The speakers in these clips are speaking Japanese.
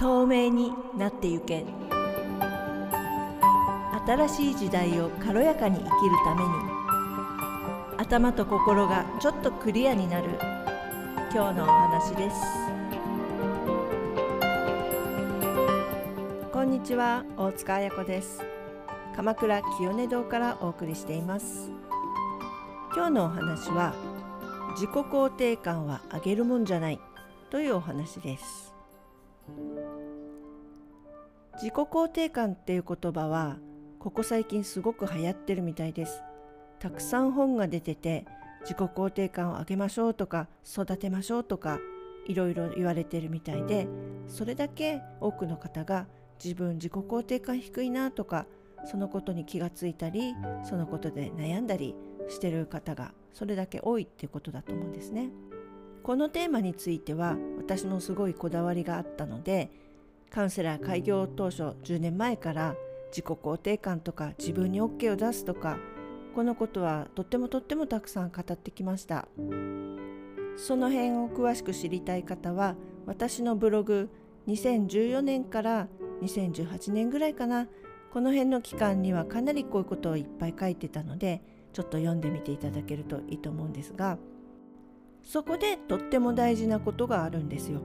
透明になってゆけ。新しい時代を軽やかに生きるために。頭と心がちょっとクリアになる。今日のお話です。こんにちは大塚彩子です。鎌倉清音堂からお送りしています。今日のお話は自己肯定感は上げるもんじゃないというお話です。自己肯定感っていう言葉はここ最近すごく流行ってるみたいですたくさん本が出てて自己肯定感を上げましょうとか育てましょうとかいろいろ言われてるみたいでそれだけ多くの方が自分自己肯定感低いなとかそのことに気がついたりそのことで悩んだりしてる方がそれだけ多いっていうことだと思うんですね。このテーマについては私のすごいこだわりがあったのでカウンセラー開業当初10年前から自己肯定感とか自分に OK を出すとかこのことはとってもとってもたくさん語ってきましたその辺を詳しく知りたい方は私のブログ2014年から2018年ぐらいかなこの辺の期間にはかなりこういうことをいっぱい書いてたのでちょっと読んでみていただけるといいと思うんですがそこでとっても大事なことがあるんですよ。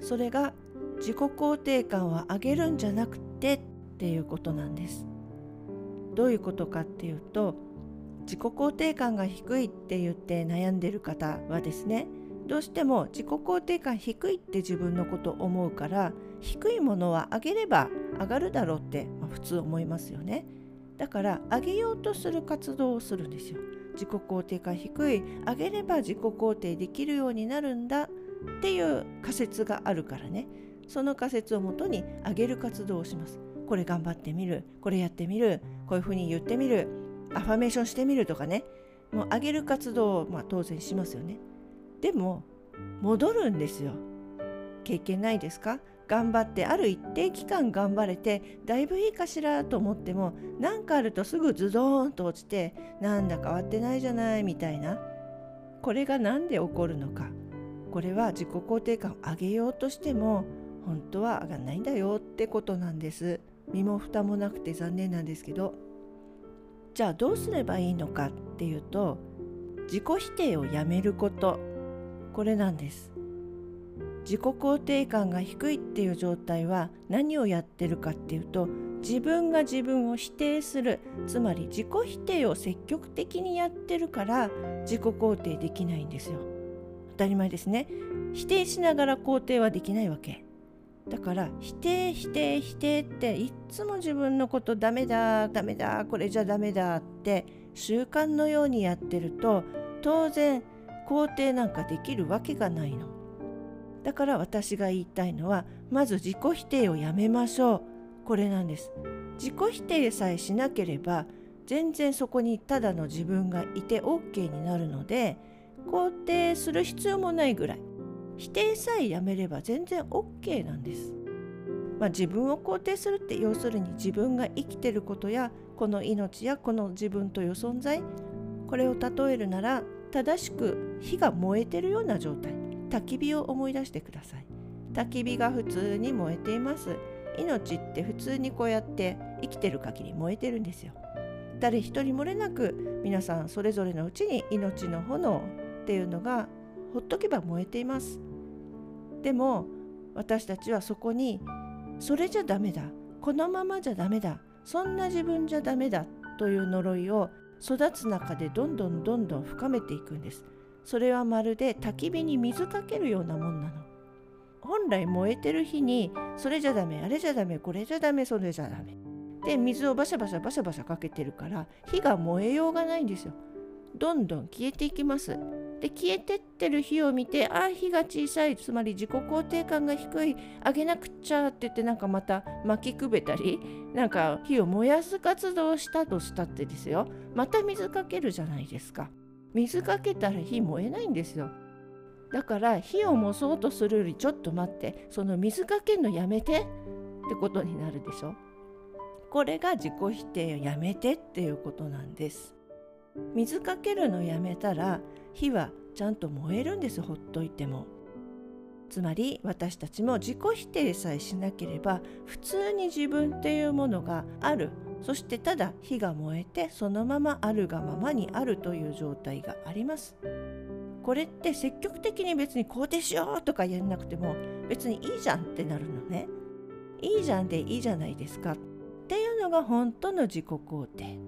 それが自己肯定感は上げるんじゃなくてっていうことなんです。どういうことかっていうと自己肯定感が低いって言って悩んでる方はですねどうしても自己肯定感低いって自分のこと思うから低いものは上げれば上がるだろうって、まあ、普通思いますよね。だから上げようとする活動をするんですよ。自己肯定感低い上げれば自己肯定できるようになるんだっていう仮説があるからねその仮説をもとに上げる活動をします。これ頑張ってみる。これやってみる。こういうふうに言ってみる。アファメーションしてみるとかね。もう上げる活動をまあ当然しますよね。でも戻るんですよ。経験ないですか？頑張ってある一定期間頑張れてだいぶいいかしらと思っても何かあるとすぐズドーンと落ちてなんだ変わってないじゃないみたいな。これが何で起こるのか。これは自己肯定感を上げようとしても本当は上がんないんだよってことなんです。身も蓋もなくて残念なんですけど。じゃあどうすればいいのかっていうと自己否定をやめること。これなんです。自己肯定感が低いっていう状態は何をやってるかっていうと自分が自分を否定する。つまり自己否定を積極的にやってるから自己肯定できないんですよ。当たり前ですね。否定しながら肯定はできないわけ。だから否定否定否定っていっつも自分のことダメだダメだこれじゃダメだって習慣のようにやってると当然肯定なんかできるわけがないの。だから私が言いたいのはまず自己否定をやめましょう。これなんです。自己否定さえしなければ全然そこにただの自分がいて OK になるので肯定する必要もないぐらい。否定さえやめれば全然 OK なんです、まあ、自分を肯定するって要するに自分が生きてることやこの命やこの自分という存在これを例えるなら正しく火が燃えてるような状態。焚き火を思い出してください。焚き火が普通に燃えています。命って普通にこうやって生きてる限り燃えてるんですよ。誰一人漏れなく皆さんそれぞれのうちに命の炎っていうのがほっとけば燃えています。でも私たちはそこにそれじゃダメだこのままじゃダメだそんな自分じゃダメだという呪いを育つ中でどんどんどんどん深めていくんですそれはまるで焚き火に水かけるようなもんなの。本来燃えてる火にそれじゃダメあれじゃダメこれじゃダメそれじゃダメで水をバシャバシャバシャバシャかけてるから火が燃えようがないんですよ。どんどん消えていきます。で消えてってる火を見てああ火が小さい。つまり自己肯定感が低い。あげなくちゃって言ってなんかまた巻きくべたりなんか火を燃やす活動したとしたってですよ。また水かけるじゃないですか。水かけたら火燃えないんですよ。だから火を燃そうとするよりちょっと待って。その水かけるのやめて。ってことになるでしょ。これが自己否定をやめてっていうことなんです。水かけるのやめたら火はちゃんと燃えるんです。ほっといても。つまり私たちも自己否定さえしなければ普通に自分っていうものがある。そしてただ火が燃えてそのままあるがままにあるという状態があります。これって積極的に別に肯定しようとかやんなくても別にいいじゃんってなるのね。いいじゃんでいいじゃないですか。っていうのが本当の自己肯定。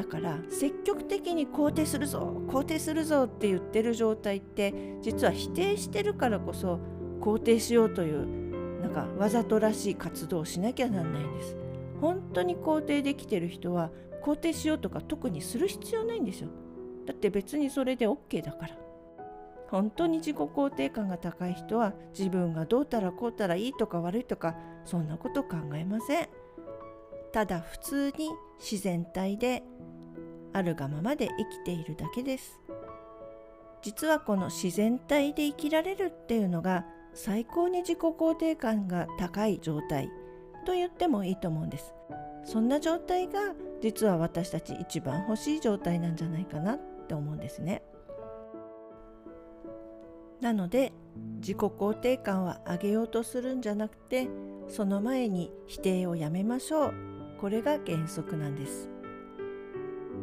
だから積極的に肯定するぞ肯定するぞって言ってる状態って実は否定してるからこそ肯定しようというなんかわざとらしい活動をしなきゃなんないんです。本当に肯定できてる人は肯定しようとか特にする必要ないんですよ。だって別にそれで OK だから。本当に自己肯定感が高い人は自分がどうたらこうたらいいとか悪いとかそんなこと考えません。ただ普通に自然体であるがままで生きているだけです。実はこの自然体で生きられるっていうのが最高に自己肯定感が高い状態と言ってもいいと思うんです。そんな状態が実は私たち一番欲しい状態なんじゃないかなって思うんですね。なので自己肯定感は上げようとするんじゃなくてその前に否定をやめましょう。これが原則なんです。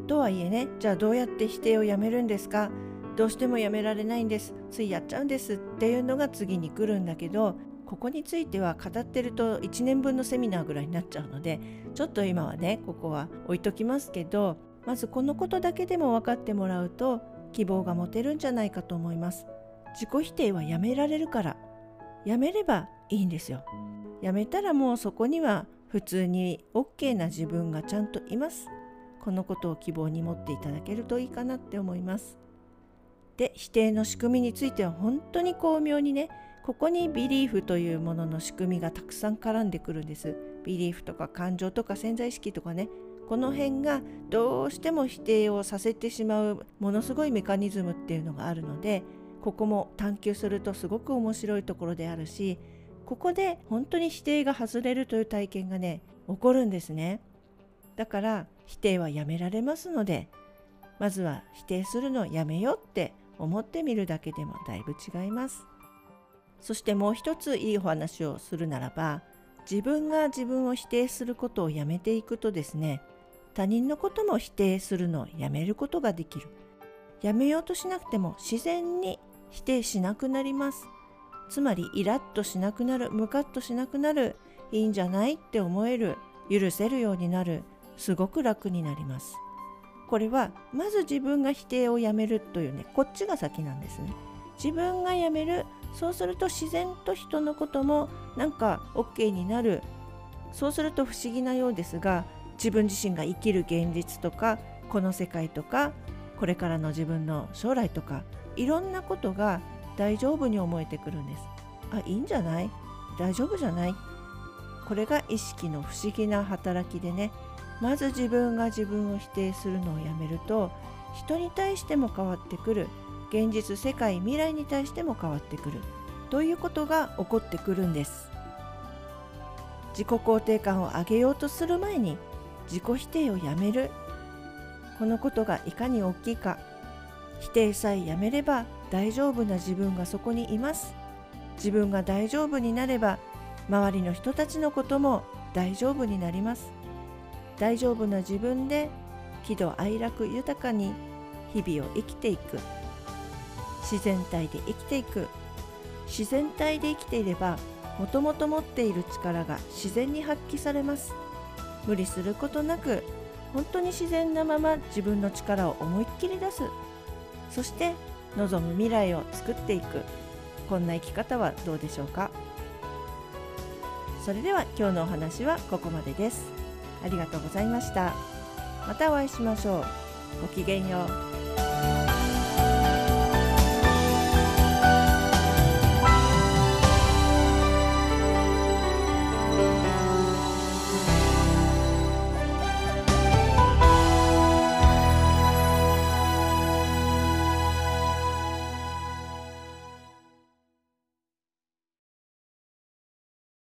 とはいえねじゃあどうやって否定をやめるんですか？どうしてもやめられないんです。ついやっちゃうんですっていうのが次に来るんだけどここについては語ってると1年分のセミナーぐらいになっちゃうのでちょっと今はねここは置いときますけどまずこのことだけでも分かってもらうと希望が持てるんじゃないかと思います。自己否定はやめられるから。やめればいいんですよ。やめたらもうそこには普通に OK な自分がちゃんといます。このことを希望に持っていただけるといいかなって思います。で否定の仕組みについては本当に巧妙にねここにビリーフというものの仕組みがたくさん絡んでくるんです。ビリーフとか感情とか潜在意識とかね。この辺がどうしても否定をさせてしまうものすごいメカニズムっていうのがあるのでここも探求するとすごく面白いところであるしここで本当に否定が外れるという体験がね起こるんですね。だから否定はやめられますのでまずは否定するのやめようって思ってみるだけでもだいぶ違います。そしてもう一ついいお話をするならば自分が自分を否定することをやめていくとですね他人のことも否定するのをやめることができる。やめようとしなくても自然に否定しなくなります。つまりイラッとしなくなるムカッとしなくなるいいんじゃないって思える許せるようになる。すごく楽になります。これはまず自分が否定をやめるというねこっちが先なんですね。自分がやめるそうすると自然と人のこともなんか OK になる。そうすると不思議なようですが自分自身が生きる現実とかこの世界とかこれからの自分の将来とかいろんなことが大丈夫に思えてくるんです。あいいんじゃない？大丈夫じゃない？これが意識の不思議な働きでねまず自分が自分を否定するのをやめると人に対しても変わってくる。現実世界未来に対しても変わってくる。ということが起こってくるんです。自己肯定感を上げようとする前に自己否定をやめる。このことがいかに大きいか。否定さえやめれば大丈夫な自分がそこにいます。自分が大丈夫になれば周りの人たちのことも大丈夫になります。大丈夫な自分で喜怒哀楽豊かに日々を生きていく。自然体で生きていく。自然体で生きていればもともと持っている力が自然に発揮されます。無理することなく本当に自然なまま自分の力を思いっきり出す。そして望む未来を作っていく。こんな生き方はどうでしょうか？それでは今日のお話はここまでです。ありがとうございました。またお会いしましょう。ごきげんよう。